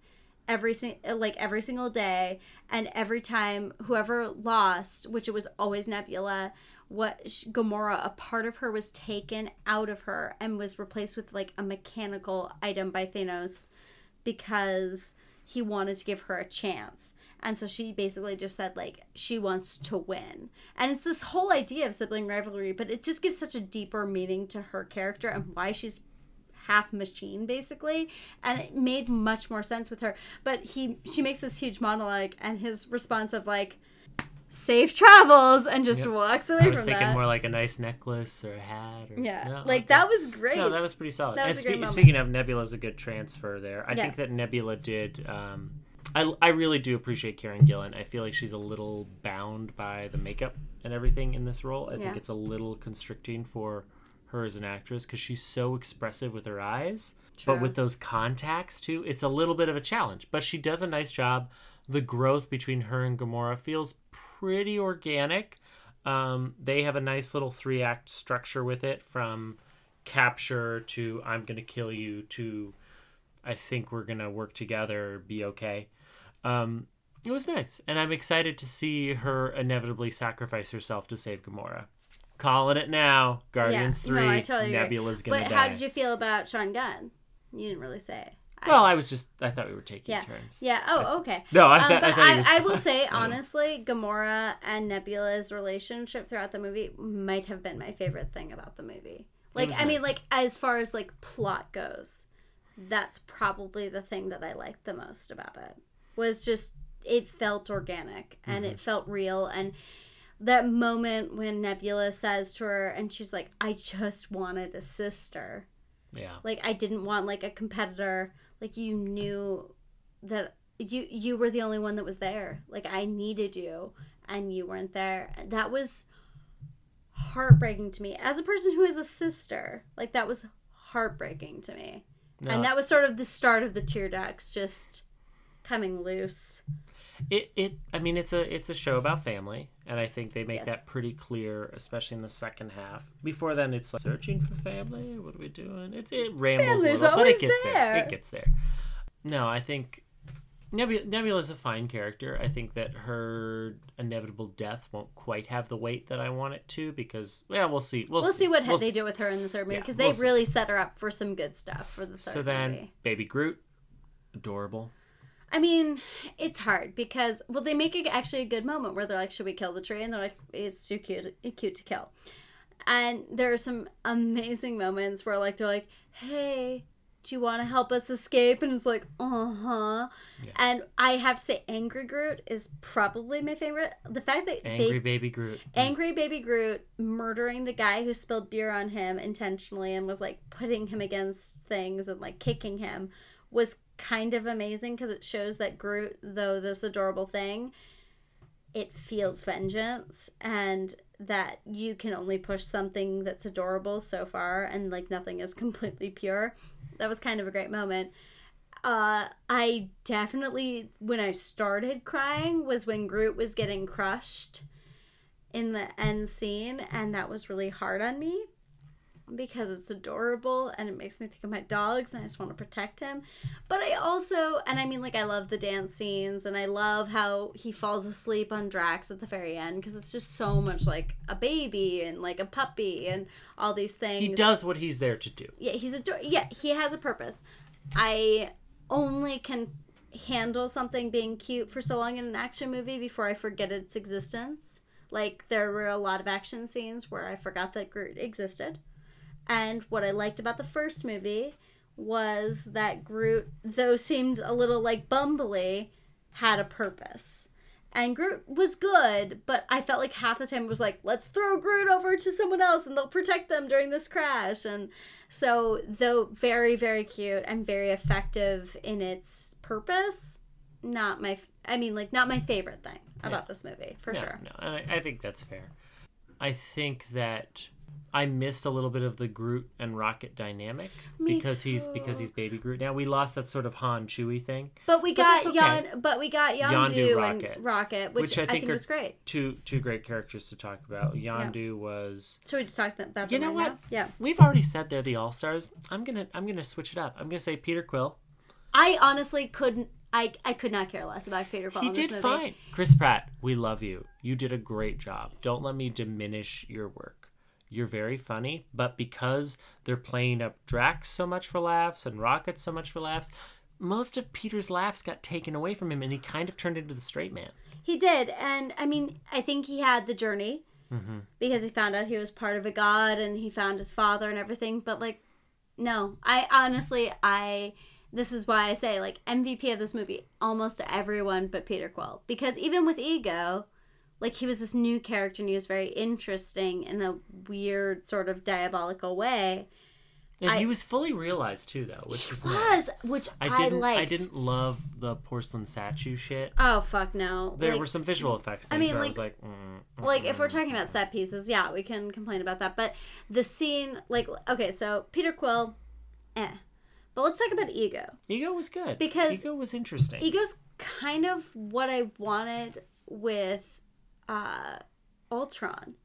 every sing- like every single day and every time whoever lost which it was always nebula what sh- gamora a part of her was taken out of her and was replaced with like a mechanical item by thanos because he wanted to give her a chance. And so she basically just said like she wants to win. And it's this whole idea of sibling rivalry but it just gives such a deeper meaning to her character and why she's half machine basically and it made much more sense with her but he she makes this huge monologue and his response of like safe travels and just Yep. walks away I was thinking that more like a nice necklace or a hat. Or, yeah No, like okay. that was great No, that was pretty solid. That and was spe- speaking of Nebula's a good transfer there. I Yeah. think that Nebula did. Um, I, I really do appreciate Karen Gillan. I feel like she's a little bound by the makeup and everything in this role. I Yeah. think it's a little constricting for her as an actress because she's so expressive with her eyes. But with those contacts too, it's a little bit of a challenge. But she does a nice job. The growth between her and Gamora feels pretty organic. Um, they have a nice little three act structure with it from capture to I'm going to kill you to I think we're going to work together, be okay. Um, it was nice. And I'm excited to see her inevitably sacrifice herself to save Gamora. Calling it now. Guardians no, I three. totally agree. Nebula's gonna be. But die. how did you feel about Sean Gunn? You didn't really say. Well, I was just. I thought we were taking yeah, turns. yeah. Oh, okay. No, I Um, thought. I, but thought he I, was I will say honestly, Gamora and Nebula's relationship throughout the movie might have been my favorite thing about the movie. Like, I mean, like as far as like plot goes, that's probably the thing that I liked the most about it. Was just it felt organic and Mm-hmm. it felt real and that moment when Nebula says to her and she's like, "I just wanted a sister." Yeah. like i didn't want like a competitor. Like you knew that you you were the only one that was there. Like i needed you and you weren't there. That was heartbreaking to me. As a person who is a sister like that was heartbreaking to me. No, and that was sort of the start of the tear ducts just coming loose it it i mean it's a it's a show about family and i think they make Yes. that pretty clear especially in the second half before then it's like searching for family what are we doing it's it rambles Family's a little but it gets there. there. it gets there no i think Nebula, Nebula is a fine character. I think that her inevitable death won't quite have the weight that I want it to because, yeah, we'll see. We'll, we'll see what We'll they do with her in the third movie Yeah, because we'll they see. really set her up for some good stuff for the third So then, movie Baby Groot, adorable. I mean, it's hard because well, they make it actually a good moment where they're like, "Should we kill the tree?" And they're like, "It's too cute, cute to kill." And there are some amazing moments where like they're like, "Hey, do you want to help us escape?" And it's like, "Uh huh." Yeah. And I have to say, Angry Groot is probably my favorite. The fact that Angry Baby Groot. Angry Baby Groot murdering the guy who spilled beer on him intentionally and was like putting him against things and like kicking him was kind of amazing because it shows that Groot, though this adorable thing, it feels vengeance and that you can only push something that's adorable so far and like nothing is completely pure. That was kind of a great moment. Uh, I definitely, when I started crying, was when Groot was getting crushed in the end scene, and that was really hard on me because it's adorable and it makes me think of my dogs and I just want to protect him. But I also, and I mean, like, I love the dance scenes and I love how he falls asleep on Drax at the very end because it's just so much like a baby and like a puppy and all these things He does what he's there to do. yeah he's a yeah he has a purpose i only can handle something being cute for so long in an action movie before i forget its existence like there were a lot of action scenes where i forgot that groot existed and what i liked about the first movie was that groot though seemed a little like bumbly had a purpose and Groot was good, but I felt like half the time it was like, let's throw Groot over to someone else and they'll protect them during this crash. And so, though very, very cute and very effective in its purpose, not my, I mean, like, not my favorite thing about this movie, for No, sure. No, and I, I think that's fair. I think that I missed a little bit of the Groot and Rocket dynamic Me because he's because he's Baby Groot. Now we lost that sort of Han Chewie thing. But we But got that's Yon, but we got Yondu Yondu Rocket. and Rocket, which, Which I I think think, was great. Two two great characters to talk about. Yondu was Should we just talk about You know right what? now? Yeah. We've already said they're the all stars. I'm gonna I'm gonna switch it up. I'm gonna say Peter Quill. I honestly couldn't. I, I could not care less about Peter Quill. He did movie. fine. Chris Pratt, we love you. You did a great job. Don't let me diminish your work. You're very funny, but because they're playing up Drax so much for laughs and Rocket so much for laughs, most of Peter's laughs got taken away from him and he kind of turned into the straight man. He did, and I mean, I think he had the journey Mm-hmm. because he found out he was part of a god and he found his father and everything. But like, no, I honestly, I this is why I say like MVP of this movie, almost everyone but Peter Quill, because even with Ego, like he was this new character and he was very interesting in a weird sort of diabolical way. And I- he was fully realized too, though, which He was nice. which I I, didn't. liked. I didn't love the porcelain statue shit. Oh fuck no! There Like- were some visual effects I mean, where I like- was like, mm, like if we're talking about set pieces yeah we can complain about that but the scene like okay so peter quill eh but let's talk about ego Ego was good Because- Ego was interesting. ego's kind of what i wanted with uh ultron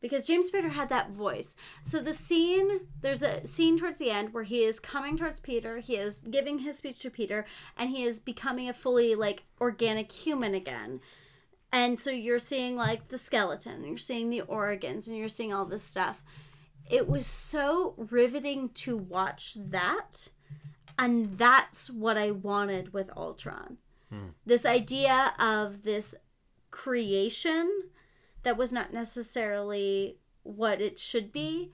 because james spader had that voice so the scene there's a scene towards the end where he is coming towards peter he is giving his speech to peter and he is becoming a fully like organic human again and so you're seeing like the skeleton, you're seeing the organs, and you're seeing all this stuff. It was so riveting to watch that, and that's what I wanted with Ultron. This idea of this creation that was not necessarily what it should be,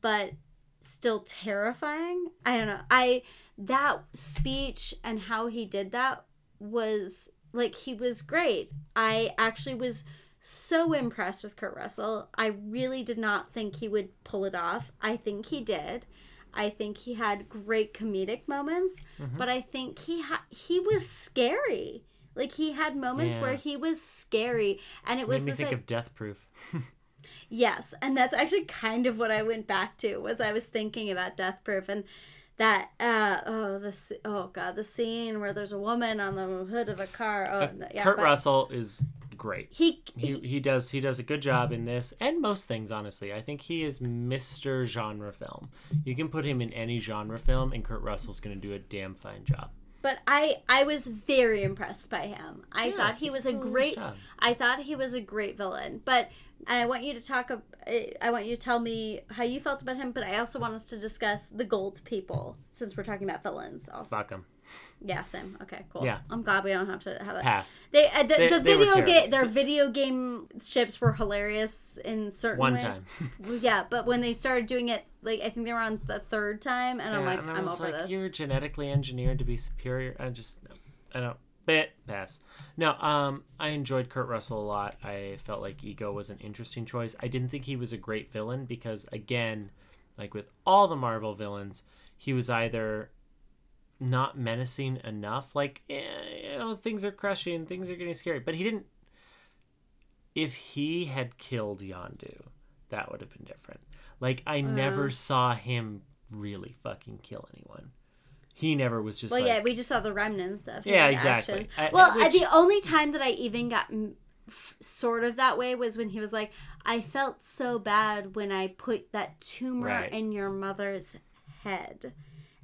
but still terrifying. I don't know. I that speech and how he did that was like he was great. I actually was so impressed with Kurt Russell. I really did not think he would pull it off. I think he did. I think he had great comedic moments, mm-hmm. but I think he ha- he was scary. Like he had moments Yeah. where he was scary, and it Made was me this think like, of Death Proof. Yes, and that's actually kind of what I went back to was I was thinking about Death Proof and that uh oh this oh god the scene where there's a woman on the hood of a car oh no, yeah Kurt Russell is great. he, He, he does he does a good job in this and most things honestly. I think he is Mr. Genre film. You can put him in any genre film and Kurt Russell's going to do a damn fine job. But I I was very impressed by him I Yeah, thought he was a did a nice great. I thought he was a great villain but and I want you to talk eh, I want you to tell me how you felt about him but I also want us to discuss the gold people since we're talking about villains also Fuck him. Yeah same okay cool Yeah. I'm glad we don't have to have that Pass. They, uh, the, They- the they video game their video game ships were hilarious in certain One ways. yeah, but when they started doing it, like I think they were on the third time, and I'm like, and I'm over like, this. You're genetically engineered to be superior. I just, I don't. Bit pass. No, um, I enjoyed Kurt Russell a lot. I felt like Ego was an interesting choice. I didn't think he was a great villain because, again, like with all the Marvel villains, he was either not menacing enough, like eh, you know things are crushing, things are getting scary, but he didn't. If he had killed Yondu, that would have been different. Like I never saw him really fucking kill anyone. He never was just well, like yeah, we just saw the remnants of his Yeah, exactly. I- well, uh, which- the only time that I even got sort of that way was when he was like, "I felt so bad when I put that tumor Right. in your mother's head,"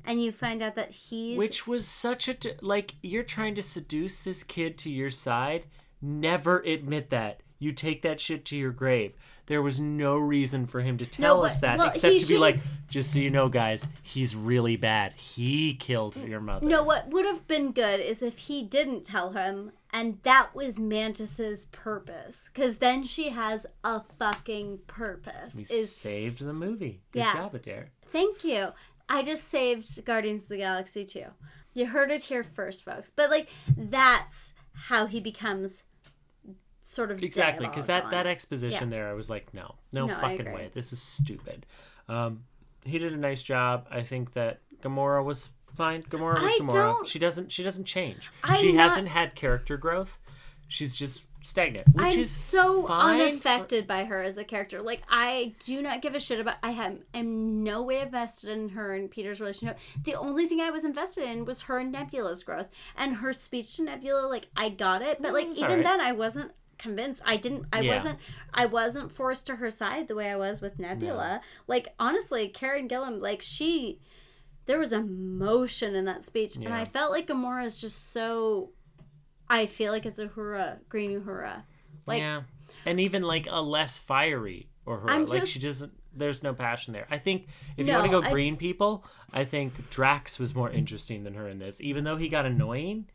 and you find out that he's which was such a t- like you're trying to seduce this kid to your side. Never admit that. You take that shit to your grave. There was no reason for him to tell but- us that well, except to be like, just so you know, guys, he's really bad. He killed your mother. No, what would have been good is if he didn't tell him, and that was Mantis's purpose, because then she has a fucking purpose. He Is saved the movie. Good Yeah. job, Adair. thank you. I just saved Guardians of the Galaxy too. You heard it here first, folks. But like, that's how he becomes sort of Exactly, because that that on. exposition there, I was like, no, no, No, fucking way. This is stupid. Um, he did a nice job. I think that Gamora was fine. Gamora was I Gamora. don't- She doesn't she doesn't change. I'm she not- hasn't had character growth. She's just stagnant, which I'm is so fine for- unaffected by her as a character. Like I do not give a shit about. I have am no way invested in her and Peter's relationship. The only thing I was invested in was her and Nebula's growth and her speech to Nebula. Like I got it, but like even alright. then, I wasn't convinced. I didn't. I Yeah. wasn't. I wasn't forced to her side the way I was with Nebula. Like honestly, Karen Gillan, like she. There was emotion in that speech, and I felt like Gamora is just so. I feel like it's a hurrah, green hurrah. Like yeah, and even like a less fiery or her. I'm like she doesn't. There's no passion there. I think if you want to go green just- people, I think Drax was more interesting than her in this. Even though he got annoying,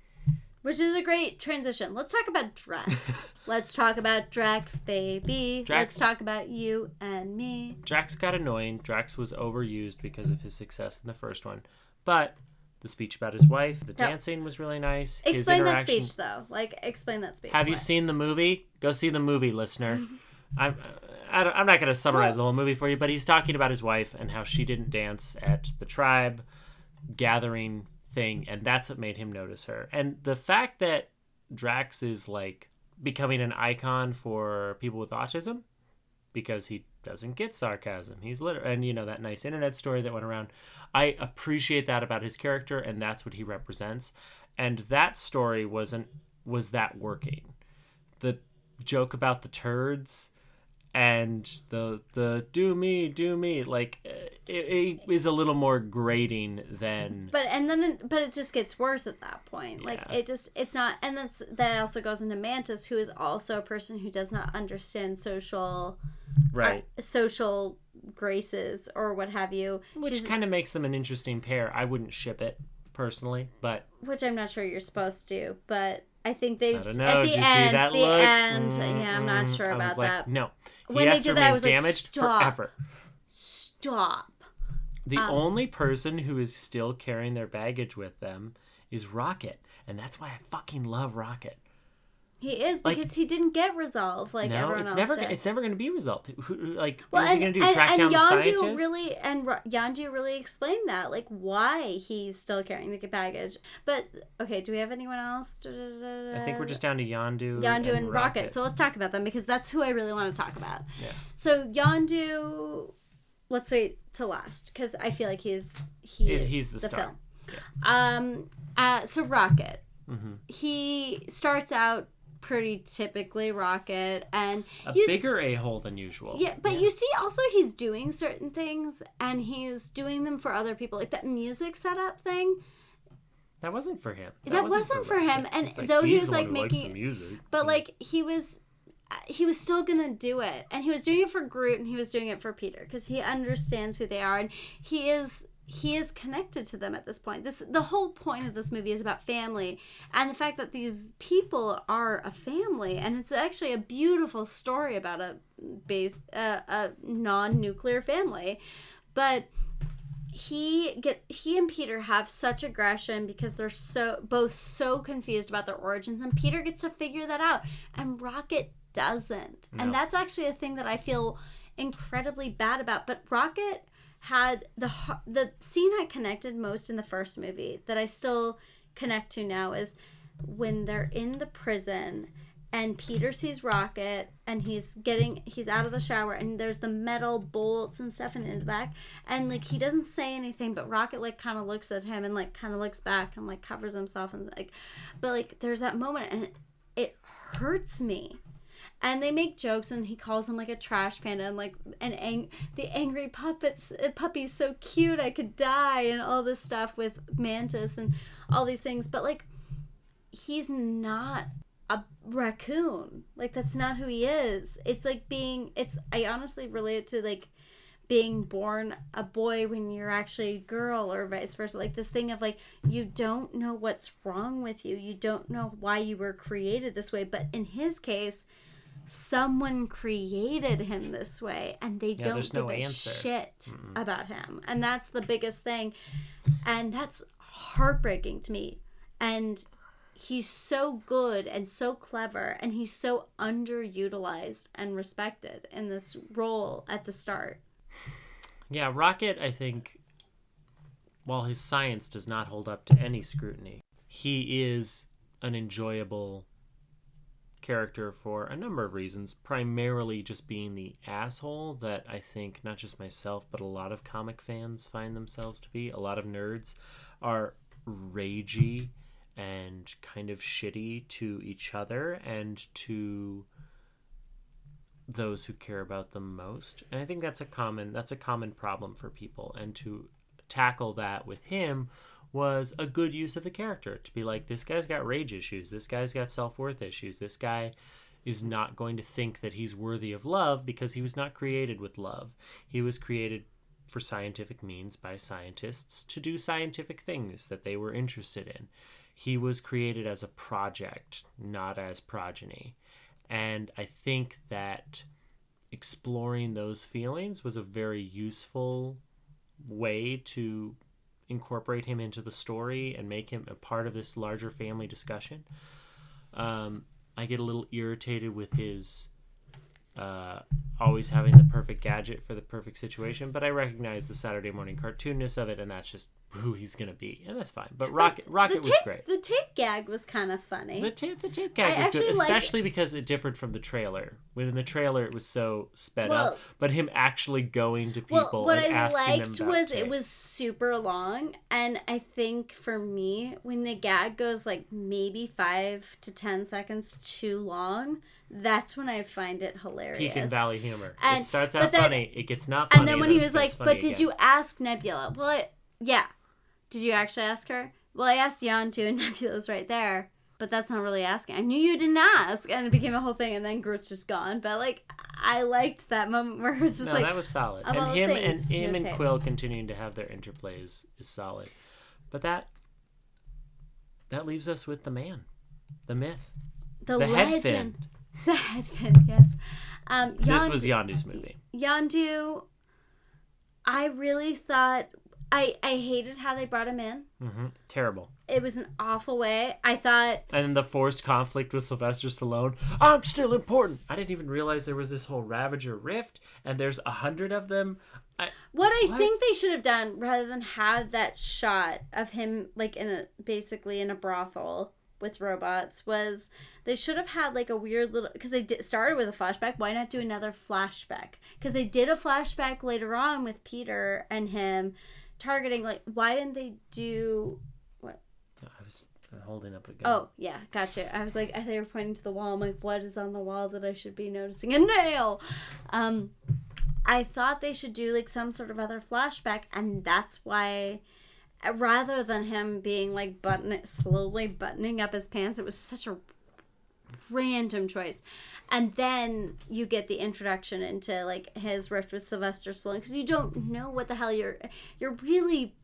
Which is a great transition. Let's talk about Drax. Let's talk about Drax, baby. Drax- Let's talk about you and me. Drax got annoying. Drax was overused because of his success in the first one. But the speech about his wife, the Yep. dancing was really nice. His Explain that speech, though. Like, explain that speech. Have you seen the movie? Go see the movie, listener. I'm, I don't- I'm not going to summarize the whole movie for you, but he's talking about his wife and how she didn't dance at the tribe gathering thing, and that's what made him notice her. And the fact that Drax is like becoming an icon for people with autism because he doesn't get sarcasm. He's literally, and you know, that nice internet story that went around. I appreciate that about his character, and that's what he represents. And that story wasn't, was that working? The joke about the turds and the, the do me, do me, like, uh, it, it is a little more grating than but and then it, but it just gets worse at that point like it just it's not and that's that also goes into mantis who is also a person who does not understand social right. uh, social graces or what have you Which kind of makes them an interesting pair. I wouldn't ship it personally, but which i'm not sure you're supposed to but i think they I don't know. at the Did you end see that the look? end yeah i'm not sure I about was like, that No, he When they did that, I was like, damaged "Stop." forever. stop The Um, only person who is still carrying their baggage with them is Rocket, and that's why I fucking love Rocket. he is Like- because he didn't get resolved like no, everyone it's else never. did. It's never going to be resolved. Like, Well, what is and, he going to do? and, Track and down the Yondu scientists? really and Yondu really explained that, like why he's still carrying the baggage. But okay, do we have anyone else? I think we're just down to Yondu, Yondu and, Rocket. So let's talk about them because that's who I really want to talk about. Yeah. So Yondu, let's wait till last because I feel like he's he he's the star. film. Um. Uh. So Rocket, Mhm. he starts out pretty typically Rocket, and a bigger a hole than usual. yeah, but you see, also he's doing certain things, and he's doing them for other people, like that music setup thing. that wasn't for him. That wasn't for him, and like, though he he's was, the like, making- the music. But Mm. like he was, he was still gonna do it, and he was doing it for Groot, and he was doing it for Peter because he understands who they are, and he is he is connected to them at this point. This the whole point of this movie is about family and the fact that these people are a family, and it's actually a beautiful story about a base uh, a non-nuclear family, but he get he and Peter have such aggression because they're so both so confused about their origins and Peter gets to figure that out. And Rocket doesn't. No. And that's actually a thing that I feel incredibly bad about. But Rocket had the the scene I connected most in the first movie that I still connect to now is when they're in the prison and Peter sees Rocket and he's getting he's out of the shower and there's the metal bolts and stuff in the back and like he doesn't say anything but Rocket like kind of looks at him and like kind of looks back and like covers himself and like but like there's that moment and it hurts me and they make jokes and he calls him like a trash panda and like an ang- the angry puppets uh, puppy's so cute I could die and all this stuff with Mantis and all these things. But like he's not a raccoon. Like that's not who he is. It's like being it's I honestly relate it to like being born a boy when you're actually a girl or vice versa. Like this thing of like you don't know what's wrong with you. You don't know why you were created this way. But in his case someone created him this way and they don't give no a answer. shit about him. And that's the biggest thing. And that's heartbreaking to me. And he's so good and so clever and he's so underutilized and respected in this role at the start. Yeah, Rocket, I think, while his science does not hold up to any scrutiny, he is an enjoyable character for a number of reasons. Primarily just being the asshole that I think not just myself, but a lot of comic fans find themselves to be. A lot of nerds are ragey and kind of shitty to each other and to those who care about them most and i think that's a common that's a common problem for people and to tackle that with him was a good use of the character to be like this guy's got rage issues this guy's got self-worth issues this guy is not going to think that he's worthy of love because he was not created with love. He was created for scientific means by scientists to do scientific things that they were interested in. He was created as a project not as progeny. And I think that exploring those feelings was a very useful way to incorporate him into the story and make him a part of this larger family discussion. Um, I get a little irritated with his uh, always having the perfect gadget for the perfect situation, but I recognize the Saturday morning cartoonness of it, and that's just who he's gonna be, and that's fine. But Rocket, Rocket the was tape, great. The tape gag was kind of funny. The tape, the tape gag I was good, especially because it differed from the trailer. Within the trailer, it was so sped Well- up, but him actually going to well, people what and I asking liked them was it was super long, and I think for me, when the gag goes like maybe five to ten seconds too long, that's when I find it hilarious. Peak and Valley humor. And- it starts out then- funny. It gets not funny. and then when he was like, "But did again." you ask Nebula?" Well, I, yeah. Did you actually ask her? Well, I asked Yondu, and Nebula's right there. But that's not really asking. I knew you didn't ask, and it became a whole thing. And then Groot's just gone. But like, I liked that moment where it was just no, like, that was solid. And him things, and him and. Quill continuing to have their interplays is, solid. But that that leaves us with the man, the myth, the, the head legend, fin. the head fin. Yes. Um, This was Yondu's movie. Yondu. I really thought I I hated how they brought him in. hmm Terrible. It was an awful way. I thought And the forced conflict with Sylvester Stallone. I'm still important. I didn't even realize there was this whole Ravager rift, and there's a hundred of them. I, What I What? think they should have done, rather than have that shot of him like in a basically in a brothel with robots, was they should have had like a weird little because they did, started with a flashback. Why not do another flashback? Because they did a flashback later on with Peter and him targeting. Like, why didn't they do? What? I was holding up a gun. Oh yeah, gotcha. I was like, they were pointing to the wall. I'm like, what is on the wall that I should be noticing? A nail. Um, I thought they should do like some sort of other flashback, and that's why, rather than him being like button slowly buttoning up his pants, it was such a random choice. And then you get the introduction into like his rift with Sylvester Stallone because you don't know what the hell you're you're really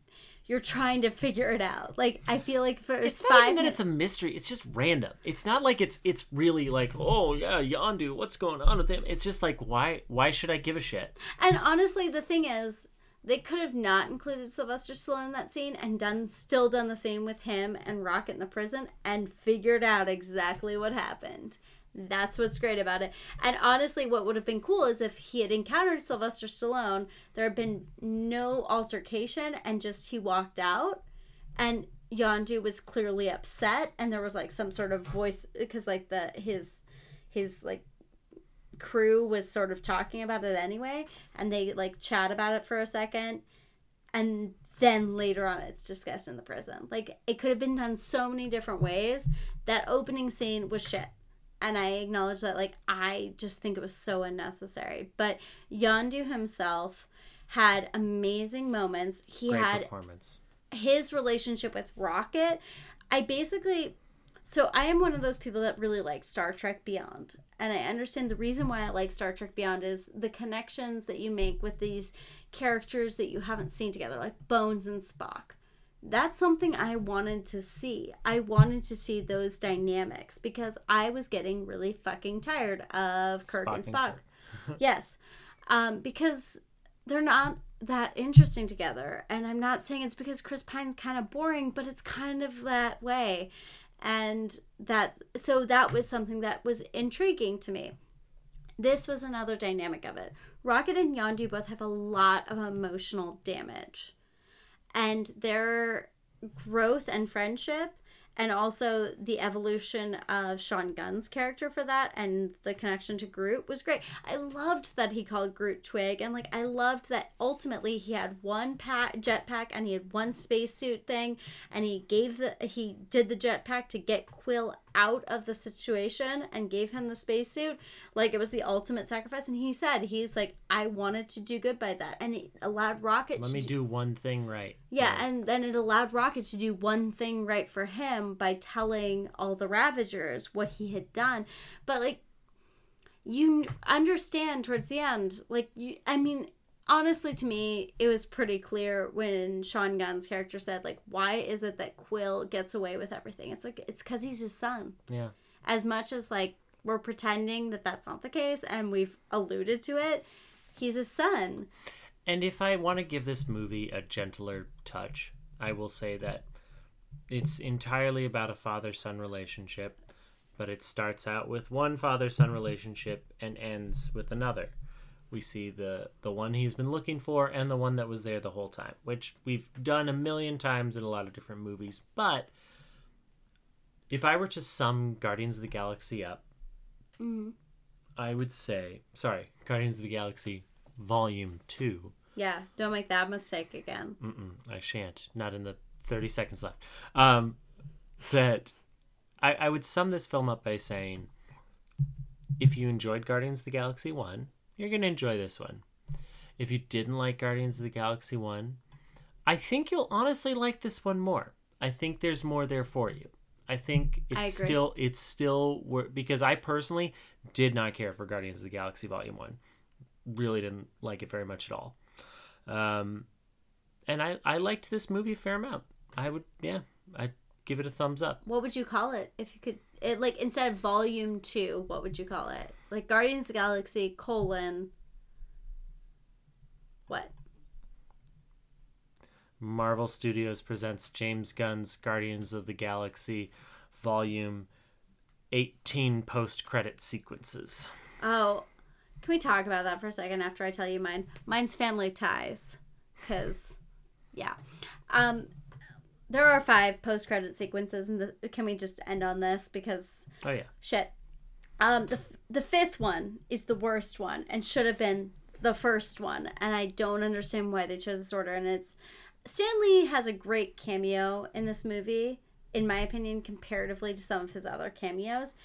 you're trying to figure it out. Like I feel like for It's not five even minutes. it's a mystery. It's just random. It's not like it's it's really like, oh yeah, Yondu, what's going on with him? It's just like, why why should I give a shit? And honestly, the thing is, they could have not included Sylvester Stallone in that scene and done still done the same with him and Rocket in the prison and figured out exactly what happened. That's what's great about it. And honestly, what would have been cool is if he had encountered Sylvester Stallone, there had been no altercation and just he walked out and Yondu was clearly upset and there was like some sort of voice because like the his his like crew was sort of talking about it anyway and they like chat about it for a second and then later on it's discussed in the prison. Like it could have been done so many different ways. That opening scene was shit. And i acknowledge that like i just think it was so unnecessary. But Yondu himself had amazing moments. He Great had performance. his relationship with Rocket, I basically so I am one of those people that really like Star Trek Beyond. And I understand the reason why I like Star Trek Beyond is the connections that you make with these characters that you haven't seen together, like Bones and Spock. That's something I wanted to see. I wanted to see those dynamics because I was getting really fucking tired of Kirk Spock and and Spock. Kirk. yes. Um, because they're not that interesting together. And I'm not saying it's because Chris Pine's kind of boring, but it's kind of that way. And that, so that was something that was intriguing to me. This was another dynamic of it. Rocket and Yondu both have a lot of emotional damage. And their growth and friendship and also the evolution of Sean Gunn's character for that and the connection to Groot was great. I loved that he called Groot Twig and like I loved that ultimately he had one pack jetpack and he had one spacesuit thing and he gave the he did the jetpack to get Quill out of the situation and gave him the spacesuit like it was the ultimate sacrifice and he said he's like I wanted to do good by that and it allowed Rocket Let to me do- do one thing right. yeah, and then it allowed Rocket to do one thing right for him by telling all the Ravagers what he had done. But like, you understand towards the end, like you. I mean, honestly, to me, it was pretty clear when Sean Gunn's character said, like, why is it that Quill gets away with everything? It's like it's because he's his son. Yeah. As much as like we're pretending that that's not the case, and we've alluded to it, he's his son. And if I want to give this movie a gentler touch, I will say that it's entirely about a father son relationship, but it starts out with one father son relationship and ends with another. We see the the one he's been looking for and the one that was there the whole time, which we've done a million times in a lot of different movies. But if I were to sum Guardians of the Galaxy up, mm-hmm. I would say, sorry, Guardians of the Galaxy Volume 2. Yeah, don't make that mistake again. Mm-mm, I shan't. Not in the 30 seconds left. Um, that I, I would sum this film up by saying if you enjoyed Guardians of the Galaxy 1, you're going to enjoy this one. If you didn't like Guardians of the Galaxy 1, I think you'll honestly like this one more. I think there's more there for you. I think it's agree. still it's still because I personally did not care for Guardians of the Galaxy Volume 1. Really didn't like it very much at all. Um and I I liked this movie a fair amount. I would yeah, I'd give it a thumbs up. What would you call it if you could? It like instead of volume two, what would you call it? Like Guardians of the Galaxy colon. What? Marvel Studios presents James Gunn's Guardians of the Galaxy Volume 18 post credit sequences. Oh, can we talk about that for a second after I tell you mine? Mine's Family Ties, because yeah, um, there are five post credit sequences, and the, can we just end on this because Oh yeah. shit. Um, the the fifth one is the worst one and should have been the first one, and I don't understand why they chose this order. And it's Stan Lee has a great cameo in this movie, in my opinion, comparatively to some of his other cameos.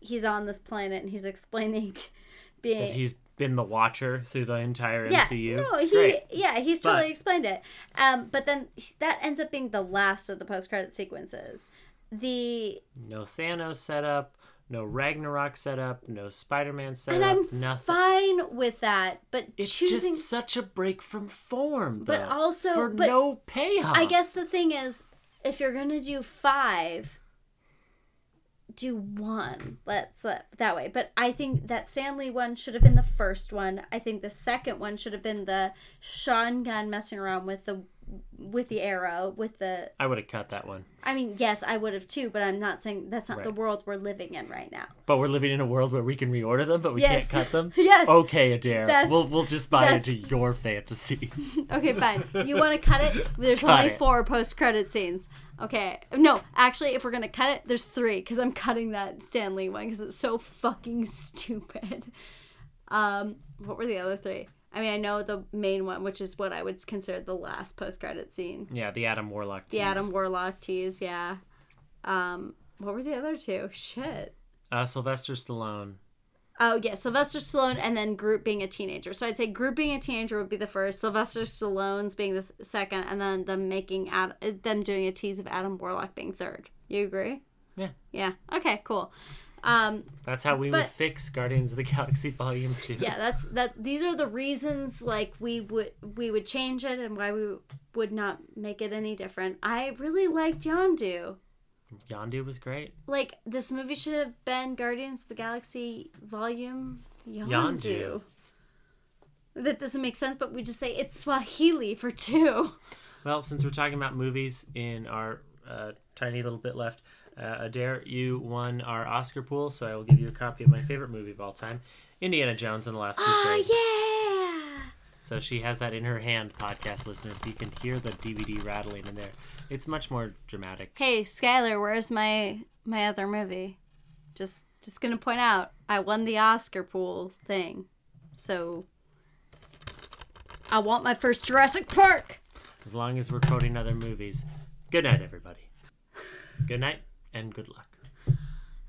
He's on this planet and he's explaining being That he's been the watcher through the entire yeah, MCU. no, It's he great. yeah, he's totally But- explained it. Um, but then that ends up being the last of the post credit sequences. The No Thanos setup, no Ragnarok setup, no Spider-Man setup, and I'm nothing. fine with that, but It's choosing just such a break from form, But also- for but no payoff. I guess the thing is, if you're gonna do five, do one. Let's let that way. But I think that Stan Lee one should have been the first one. I think the second one should have been the Sean Gunn messing around with the with the arrow with the. I would have cut that one. I mean, yes, I would have too. But I'm not saying that's not the world we're living in right now. But we're living in a world where we can reorder them, but we Yes. can't cut them. Yes. Okay, Adair. That's- we'll we'll just buy that's- into your fantasy. Okay, fine. You want to cut it? There's Cut only it. four post credit scenes. Okay. No, actually, if we're gonna cut it, there's three because I'm cutting that Stan Lee one because it's so fucking stupid. Um, what were the other three? I mean, I know the main one, which is what I would consider the last post credit scene. yeah, the Adam Warlock. The. Adam Warlock tease, yeah. Um, what were the other two? Shit. Uh, Sylvester Stallone. Oh yeah, Sylvester Stallone, and then Groot being a teenager. So I'd say Groot being a teenager would be the first. Sylvester Stallone's being the th- second, and then them making Ad- uh, them doing a tease of Adam Warlock being third. You agree? Yeah. Yeah. Okay. Cool. Um, That's how we would fix Guardians of the Galaxy Volume Two. yeah. That's that. These are the reasons like we would we would change it and why we would not make it any different. I really liked Yondu. Yondu was great. Like this movie should have been Guardians of the Galaxy Volume Yondu. Yondu. That doesn't make sense, but we just say it's Swahili for two. Well, since we're talking about movies in our uh, tiny little bit left, uh, Adair, you won our Oscar pool, so I will give you a copy of my favorite movie of all time, Indiana Jones and the Last Crusade. Oh yeah. So she has that in her hand, podcast listeners. You can hear the DVD rattling in there. It's much more dramatic. Hey Skylar, where's my my other movie? Just just gonna point out, I won the Oscar pool thing, so I want my first Jurassic Park. As long as we're quoting other movies. Good night, everybody. Good night and good luck.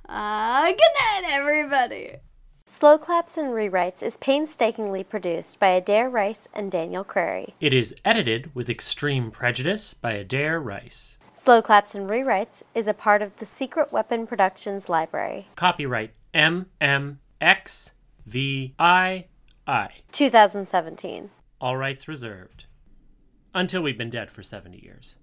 Uh, good night, everybody. Slow Claps and Rewrites is painstakingly produced by Adair Rice and Daniel Crary. It is edited with extreme prejudice by Adair Rice. Slow Claps and Rewrites is a part of the Secret Weapon Productions library. Copyright MMXVII. 2017. All rights reserved. Until we've been dead for 70 years.